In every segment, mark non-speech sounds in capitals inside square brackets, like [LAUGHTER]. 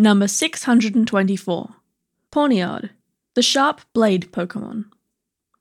Number 624. Pawniard, the sharp blade Pokemon.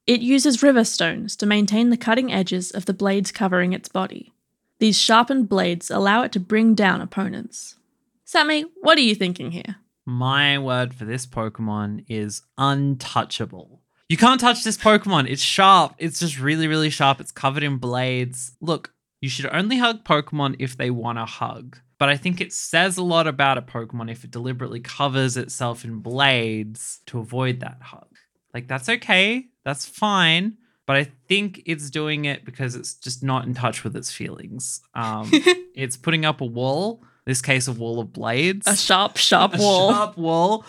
It uses river stones to maintain the cutting edges of the blades covering its body. These sharpened blades allow it to bring down opponents. Sammy, what are you thinking here? My word for this Pokemon is untouchable. You can't touch this Pokemon. It's sharp. It's just really, really sharp. It's covered in blades. Look, you should only hug Pokemon if they want a hug. But I think it says a lot about a Pokemon if it deliberately covers itself in blades to avoid that hug. Like, that's okay. That's fine. But I think it's doing it because it's just not in touch with its feelings. Um, [LAUGHS] it's putting up a wall, this case, a wall of blades A sharp, sharp a wall. sharp wall,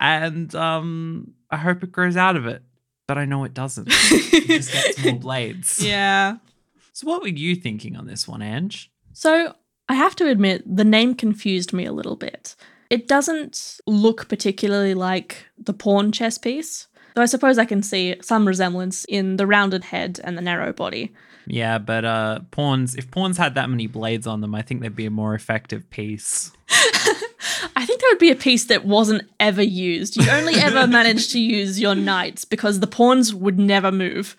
and um, I hope it grows out of it. But I know it doesn't. it just gets more [LAUGHS] blades. Yeah. So, what were you thinking on this one, Ange? So, I have to admit, the name confused me a little bit. It doesn't look particularly like the pawn chess piece, though I suppose I can see some resemblance in the rounded head and the narrow body. Yeah, but uh, pawns. If pawns had that many blades on them, I think they'd be a more effective piece. [LAUGHS] I think that would be a piece that wasn't ever used. You only ever [LAUGHS] managed to use your knights because the pawns would never move.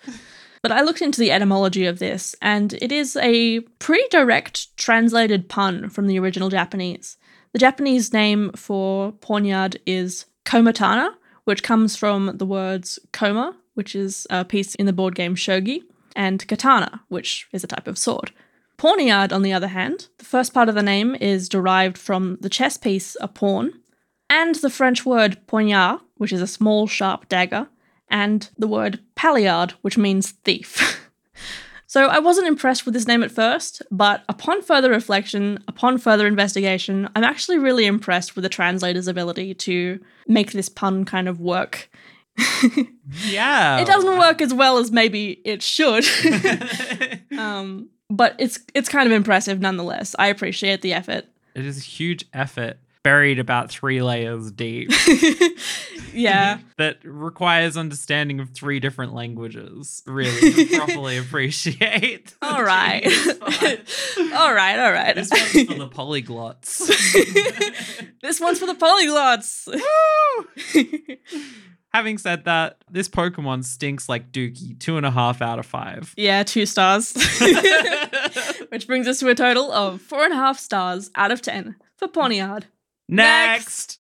But I looked into the etymology of this, and it is a pretty direct translated pun from the original Japanese. The Japanese name for pawniard is komatana, which comes from the words koma, which is a piece in the board game shogi, and katana, which is a type of sword. Pawniard, on the other hand, the first part of the name is derived from the chess piece a pawn, and the French word poignard, which is a small sharp dagger, and the word paliard, which means thief. [LAUGHS] so I wasn't impressed with this name at first, but upon further reflection, upon further investigation, I'm actually really impressed with the translator's ability to make this pun kind of work. [LAUGHS] Yeah, It doesn't work as well as maybe it should. [LAUGHS] um, but it's it's kind of impressive nonetheless. I appreciate the effort. It is a huge effort buried about three layers deep [LAUGHS] Yeah. that requires understanding of three different languages. Really, to [LAUGHS] properly appreciate. All right. [LAUGHS] all right, all right. This one's for the polyglots. this one's for the polyglots. Having said that, this Pokemon stinks like Dookie. Two and a half out of five. yeah, two stars. Which brings us to a total of four and a half stars out of ten for Pawniard. Next.